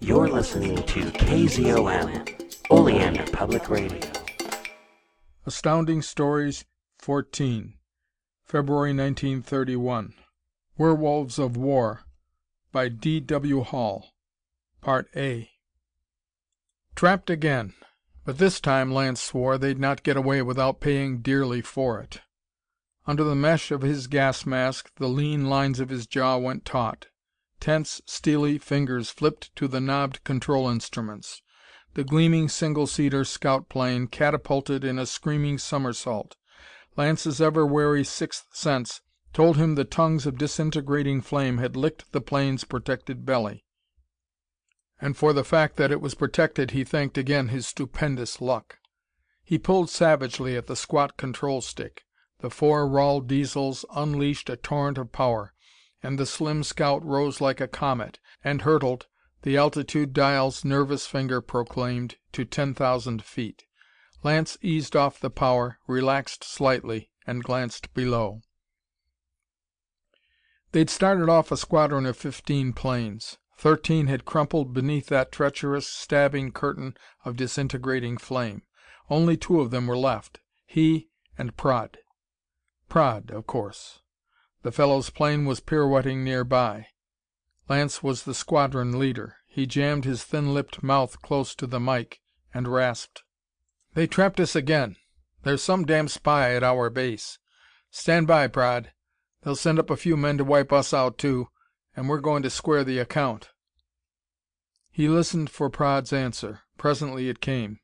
You're listening to KZOM, Oleander Public Radio. Astounding Stories 14, February 1931. Werewolves of War by D. W. Hall. Part A. Trapped again! But this time, Lance swore, they'd not get away without paying dearly for it. Under the mesh of his gas mask, the lean lines of his jaw went taut. Tense, steely fingers flipped to the knobbed control instruments. The gleaming single seater scout plane catapulted in a screaming somersault. Lance's ever wary sixth sense told him the tongues of disintegrating flame had licked the plane's protected belly. And for the fact that it was protected he thanked again his stupendous luck. He pulled savagely at the squat control stick. The four Rahl Diesels unleashed a torrent of power and the slim scout rose like a comet, and hurtled, the altitude dial's nervous finger proclaimed, to ten thousand feet. Lance eased off the power, relaxed slightly, and glanced below. They'd started off a squadron of fifteen planes. Thirteen had crumpled beneath that treacherous, stabbing curtain of disintegrating flame. Only two of them were left he and Praed. Praed, of course. The fellow's plane was pirouetting nearby. Lance was the squadron leader. He jammed his thin lipped mouth close to the mike, and rasped: "They trapped us again! There's some damn spy at our base. Stand by, Praed. They'll send up a few men to wipe us out, too, and we're going to square the account." He listened for Praed's answer. Presently it came.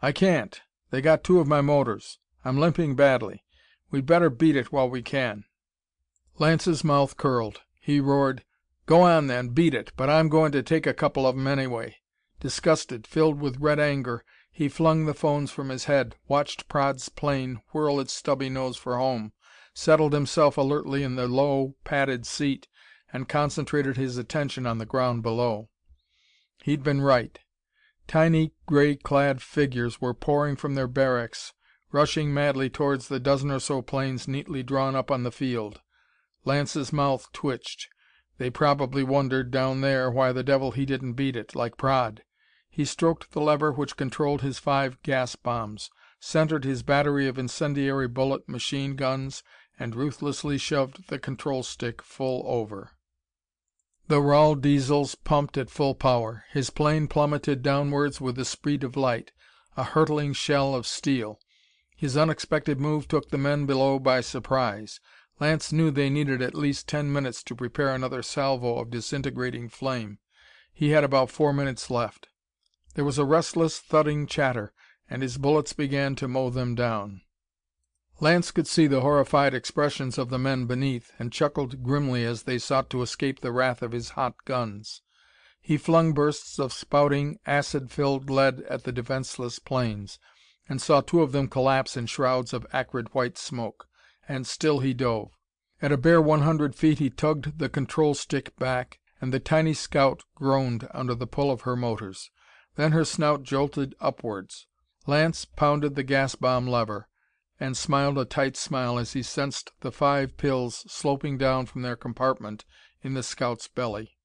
"I can't. They got two of my motors. I'm limping badly. We'd better beat it while we can." Lance's mouth curled. He roared: "Go on then, beat it, but I'm goin' to take a couple of 'em anyway." Disgusted, filled with red anger, he flung the phones from his head, watched Praed's plane whirl its stubby nose for home, settled himself alertly in the low, padded seat, and concentrated his attention on the ground below. He'd been right. Tiny, gray clad figures were pouring from their barracks, rushing madly towards the dozen or so planes neatly drawn up on the field. Lance's mouth twitched. They probably wondered, down there, why the devil he didn't beat it, like Praed. He stroked the lever which controlled his five gas bombs, centered his battery of incendiary bullet machine guns, and ruthlessly shoved the control stick full over. The Rahl Diesels pumped at full power. His plane plummeted downwards with the speed of light, a hurtling shell of steel. His unexpected move took the men below by surprise. Lance knew they needed at least ten minutes to prepare another salvo of disintegrating flame. He had about four minutes left. There was a restless, thudding chatter, and his bullets began to mow them down. Lance could see the horrified expressions of the men beneath, and chuckled grimly as they sought to escape the wrath of his hot guns. He flung bursts of spouting, acid filled lead at the defenseless planes, and saw two of them collapse in shrouds of acrid white smoke and still he dove. At a bare one hundred feet he tugged the control stick back, and the tiny scout groaned under the pull of her motors. Then her snout jolted upwards. Lance pounded the gas bomb lever, and smiled a tight smile as he sensed the five pills sloping down from their compartment in the scout's belly.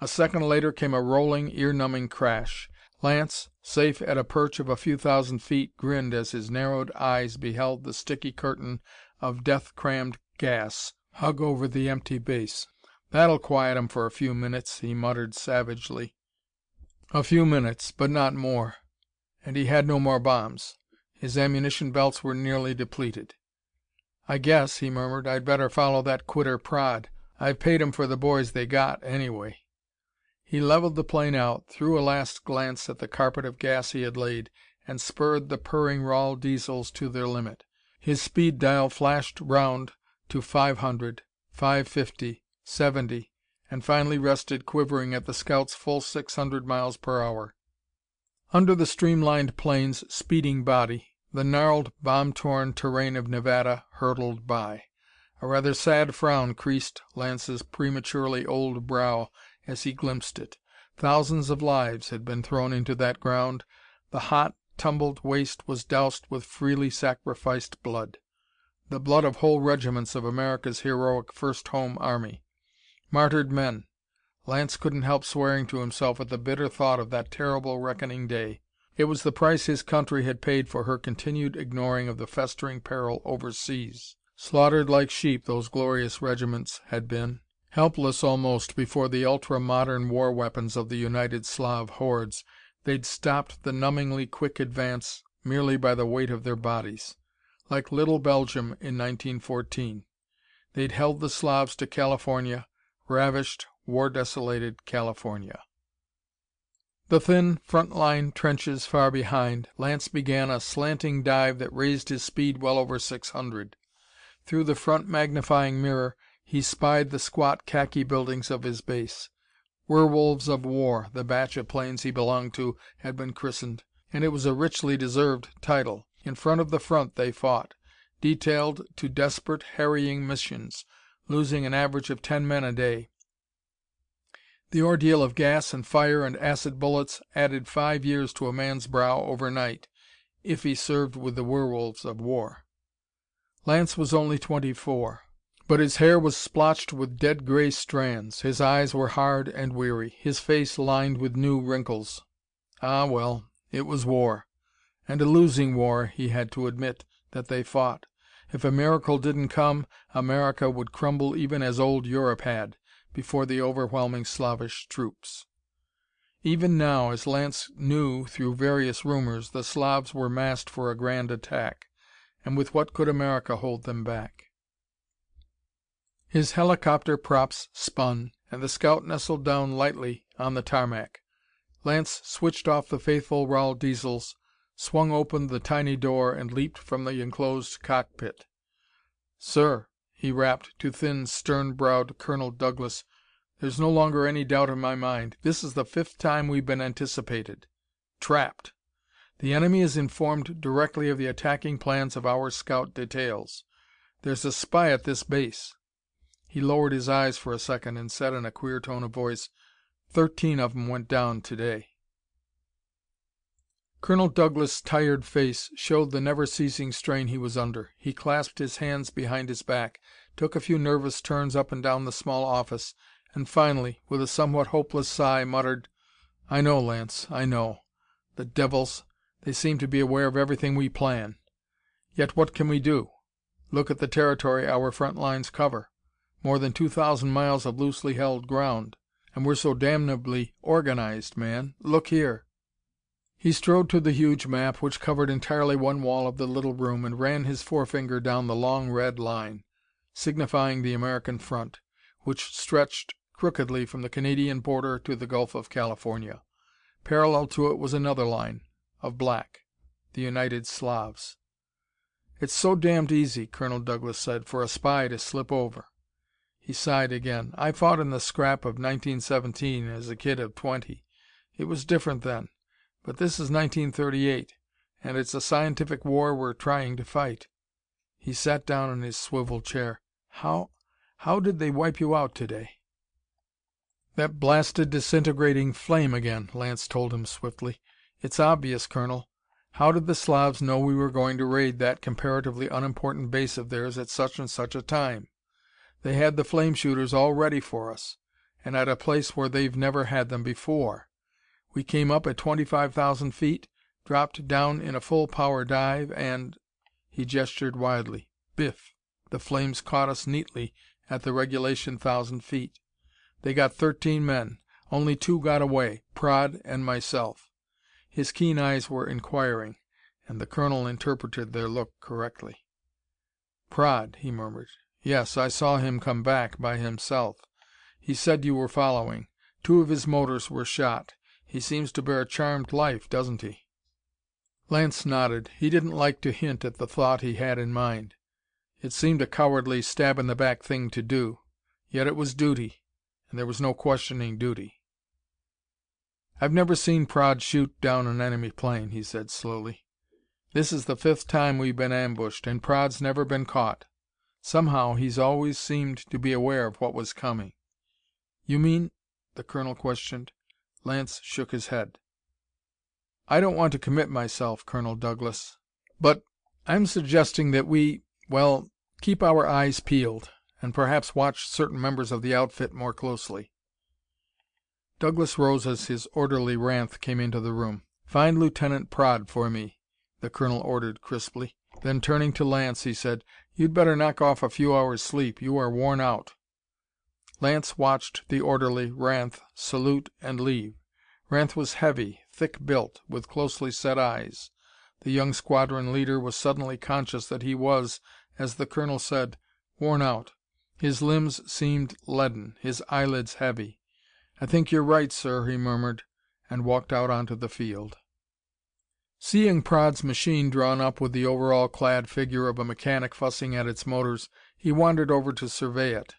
A second later came a rolling, ear numbing crash. Lance, safe at a perch of a few thousand feet, grinned as his narrowed eyes beheld the sticky curtain of death crammed gas hug over the empty base. "That'll quiet 'em for a few minutes," he muttered savagely. A few minutes, but not more. And he had no more bombs. His ammunition belts were nearly depleted. "I guess," he murmured, "I'd better follow that quitter Praed. I've paid 'em for the boys they got, anyway." He leveled the plane out, threw a last glance at the carpet of gas he had laid, and spurred the purring Rahl Diesels to their limit. His speed dial flashed round to five hundred, five fifty, seventy, and finally rested quivering at the scout's full six hundred miles per hour. Under the streamlined plane's speeding body, the gnarled, bomb torn terrain of Nevada hurtled by. A rather sad frown creased Lance's prematurely old brow as he glimpsed it. Thousands of lives had been thrown into that ground. The hot, tumbled waste was doused with freely sacrificed blood the blood of whole regiments of America's heroic first home army. Martyred men, Lance couldn't help swearing to himself at the bitter thought of that terrible reckoning day. It was the price his country had paid for her continued ignoring of the festering peril overseas. Slaughtered like sheep, those glorious regiments had been. Helpless, almost, before the ultra modern war weapons of the United Slav hordes, they'd stopped the numbingly quick advance merely by the weight of their bodies. Like Little Belgium in 1914. They'd held the Slavs to California, ravished, war desolated California. The thin front line trenches far behind, Lance began a slanting dive that raised his speed well over six hundred. Through the front magnifying mirror he spied the squat khaki buildings of his base. Werewolves of War, the batch of planes he belonged to had been christened, and it was a richly deserved title. In front of the front they fought, detailed to desperate, harrying missions, losing an average of ten men a day. The ordeal of gas and fire and acid bullets added five years to a man's brow overnight, if he served with the werewolves of war. Lance was only twenty four, but his hair was splotched with dead gray strands, his eyes were hard and weary, his face lined with new wrinkles. Ah, well, it was war. And a losing war, he had to admit, that they fought. If a miracle didn't come, America would crumble even as old Europe had, before the overwhelming Slavish troops. Even now, as Lance knew through various rumors, the Slavs were massed for a grand attack. And with what could America hold them back? His helicopter props spun, and the scout nestled down lightly on the tarmac. Lance switched off the faithful Rahl Diesels, swung open the tiny door and leaped from the enclosed cockpit. "Sir," he rapped to thin, stern browed Colonel Douglas, "there's no longer any doubt in my mind. This is the fifth time we've been anticipated. Trapped! The enemy is informed directly of the attacking plans of our scout details. There's a spy at this base." He lowered his eyes for a second and said in a queer tone of voice, "Thirteen of 'em went down to day." Colonel Douglas' tired face showed the never ceasing strain he was under. He clasped his hands behind his back, took a few nervous turns up and down the small office, and finally, with a somewhat hopeless sigh, muttered: "I know, Lance, I know. The devils! They seem to be aware of everything we plan. Yet what can we do? Look at the territory our front lines cover. More than two thousand miles of loosely held ground. And we're so damnably organized, man. Look here!" He strode to the huge map which covered entirely one wall of the little room and ran his forefinger down the long red line, signifying the American front, which stretched crookedly from the Canadian border to the Gulf of California. Parallel to it was another line, of black the United Slavs. "It's so damned easy," Colonel Douglas said, "for a spy to slip over." He sighed again. "I fought in the scrap of 1917 as a kid of twenty. It was different then. But this is 1938, and it's a scientific war we're trying to fight." He sat down in his swivel chair. "How how did they wipe you out today?" "That blasted disintegrating flame again," Lance told him swiftly. "It's obvious, Colonel. How did the Slavs know we were going to raid that comparatively unimportant base of theirs at such and such a time? They had the flame shooters all ready for us, and at a place where they've never had them before. We came up at twenty five thousand feet, dropped down in a full power dive, and " he gestured widely. "Biff! The flames caught us neatly at the regulation thousand feet. They got thirteen men. Only two got away Praed and myself." His keen eyes were inquiring, and the colonel interpreted their look correctly. "Praed," he murmured. "Yes, I saw him come back by himself. He said you were following. Two of his motors were shot. He seems to bear a charmed life, doesn't he?" Lance nodded. He didn't like to hint at the thought he had in mind. It seemed a cowardly, stab in the back thing to do. Yet it was duty, and there was no questioning duty. "I've never seen Praed shoot down an enemy plane," he said slowly. "This is the fifth time we've been ambushed, and Praed's never been caught. Somehow, he's always seemed to be aware of what was coming." "You mean?" the colonel questioned. Lance shook his head. "I don't want to commit myself, Colonel Douglas, but I'm suggesting that we well, keep our eyes peeled, and perhaps watch certain members of the outfit more closely." Douglas rose as his orderly, Ranth, came into the room. "Find Lieutenant Praed for me," the colonel ordered crisply. Then, turning to Lance, he said: "You'd better knock off a few hours' sleep. You are worn out." Lance watched the orderly, Ranth, salute and leave. Ranth was heavy, thick built, with closely set eyes. The young squadron leader was suddenly conscious that he was, as the colonel said, worn out. His limbs seemed leaden, his eyelids heavy. "I think you're right, sir," he murmured, and walked out onto the field. Seeing Praed's machine drawn up with the overall clad figure of a mechanic fussing at its motors, he wandered over to survey it.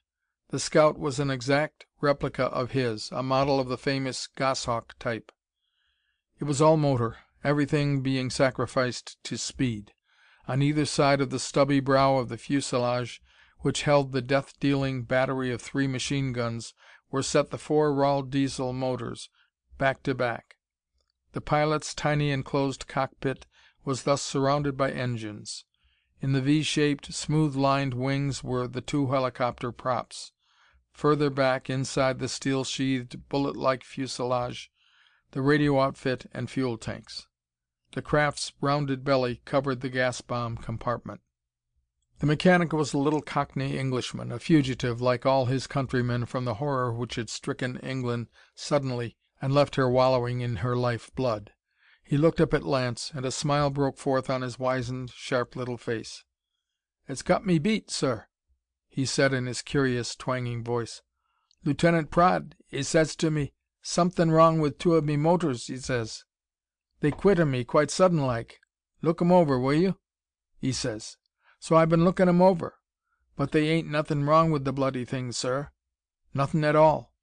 The scout was an exact replica of his, a model of the famous Goshawk type. It was all motor, everything being sacrificed to speed. On either side of the stubby brow of the fuselage, which held the death dealing battery of three machine guns, were set the four Rahl Diesel motors, back to back. The pilot's tiny enclosed cockpit was thus surrounded by engines. In the V shaped, smooth lined wings were the two helicopter props. Further back, inside the steel sheathed, bullet like fuselage, the radio outfit and fuel tanks. The craft's rounded belly covered the gas bomb compartment. The mechanic was a little cockney Englishman, a fugitive, like all his countrymen, from the horror which had stricken England suddenly and left her wallowing in her life blood. He looked up at Lance, and a smile broke forth on his wizened, sharp little face. "It's got me beat, sir," he said in his curious, twanging voice. "Lieutenant Praed, 'e says to me, 'Somethin' wrong with two of me motors,' 'e says. 'They quit on me quite sudden like. Look 'em over, will you?' 'e says. So I've been lookin' 'em over. But they ain't nothin' wrong with the bloody things, sir. Nothin' at all."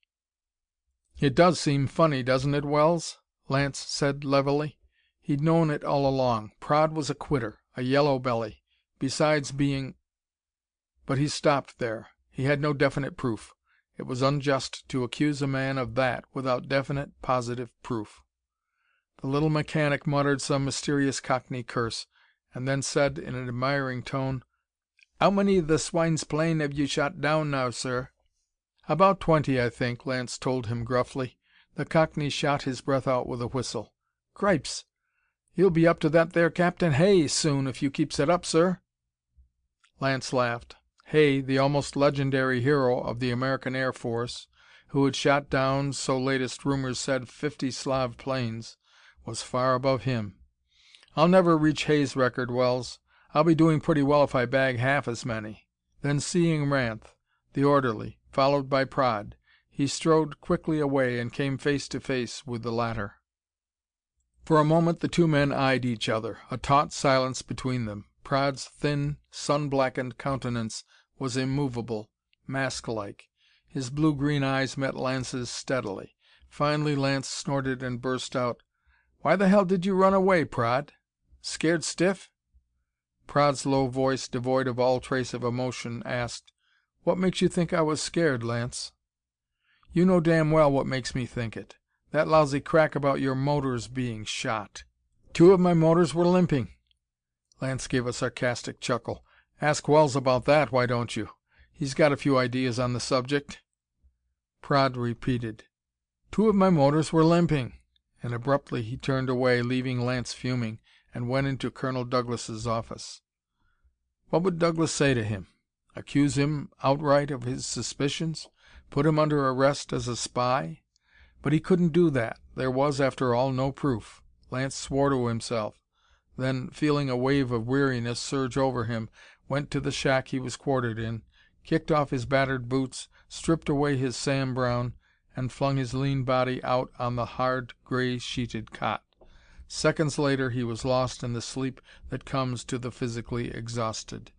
"It does seem funny, doesn't it, Wells?" Lance said levelly. He'd known it all along. Praed was a quitter, a yellow belly, besides being But he stopped there. He had no definite proof. It was unjust to accuse a man of that without definite, positive proof. The little mechanic muttered some mysterious cockney curse, and then said in an admiring tone: "'Ow many of the swine's plane have you shot down now, sir?" "About twenty, I think," Lance told him gruffly. The cockney shot his breath out with a whistle. "Cripes! You'll be up to that there Captain Hay soon if you keeps it up, sir." Lance laughed. Hay, the almost legendary hero of the American Air Force, who had shot down, so latest rumors said, fifty Slav planes, was far above him. "I'll never reach Hay's record, Wells. I'll be doing pretty well if I bag half as many." Then seeing Ranth, the orderly, followed by Praed, he strode quickly away and came face to face with the latter. For a moment the two men eyed each other, a taut silence between them. Praed's thin, sun blackened countenance was immovable, mask like. His blue green eyes met Lance's steadily. Finally Lance snorted and burst out: "Why the hell did you run away, Praed? Scared stiff?" Praed's low voice, devoid of all trace of emotion, asked: "What makes you think I was scared, Lance?" "You know damn well what makes me think it. That lousy crack about your motors being shot." "Two of my motors were limping." Lance gave a sarcastic chuckle. "Ask Wells about that, why don't you? He's got a few ideas on the subject." Praed repeated: "Two of my motors were limping." And abruptly he turned away, leaving Lance fuming, and went into Colonel Douglas' office. What would Douglas say to him? Accuse him outright of his suspicions? Put him under arrest as a spy? But he couldn't do that. There was, after all, no proof. Lance swore to himself; then, feeling a wave of weariness surge over him, went to the shack he was quartered in, kicked off his battered boots, stripped away his Sam Browne, and flung his lean body out on the hard, gray sheeted cot. Seconds later he was lost in the sleep that comes to the physically exhausted.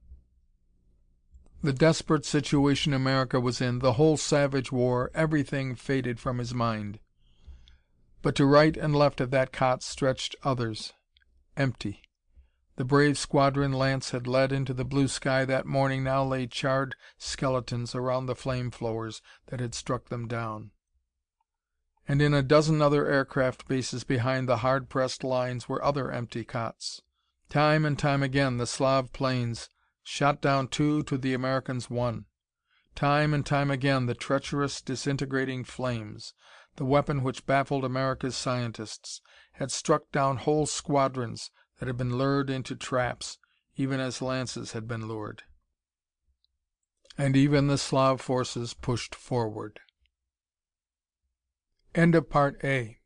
The desperate situation America was in, the whole savage war, everything faded from his mind. But to right and left of that cot stretched others empty. The brave squadron Lance had led into the blue sky that morning now lay charred skeletons around the flame flowers that had struck them down. And in a dozen other aircraft bases behind the hard pressed lines were other empty cots. Time and time again the Slav planes shot down two to the Americans' one. Time and time again the treacherous, disintegrating flames. the weapon which baffled America's scientists, had struck down whole squadrons that had been lured into traps, even as Lance's had been lured. And even the Slav forces pushed forward. End of Part A.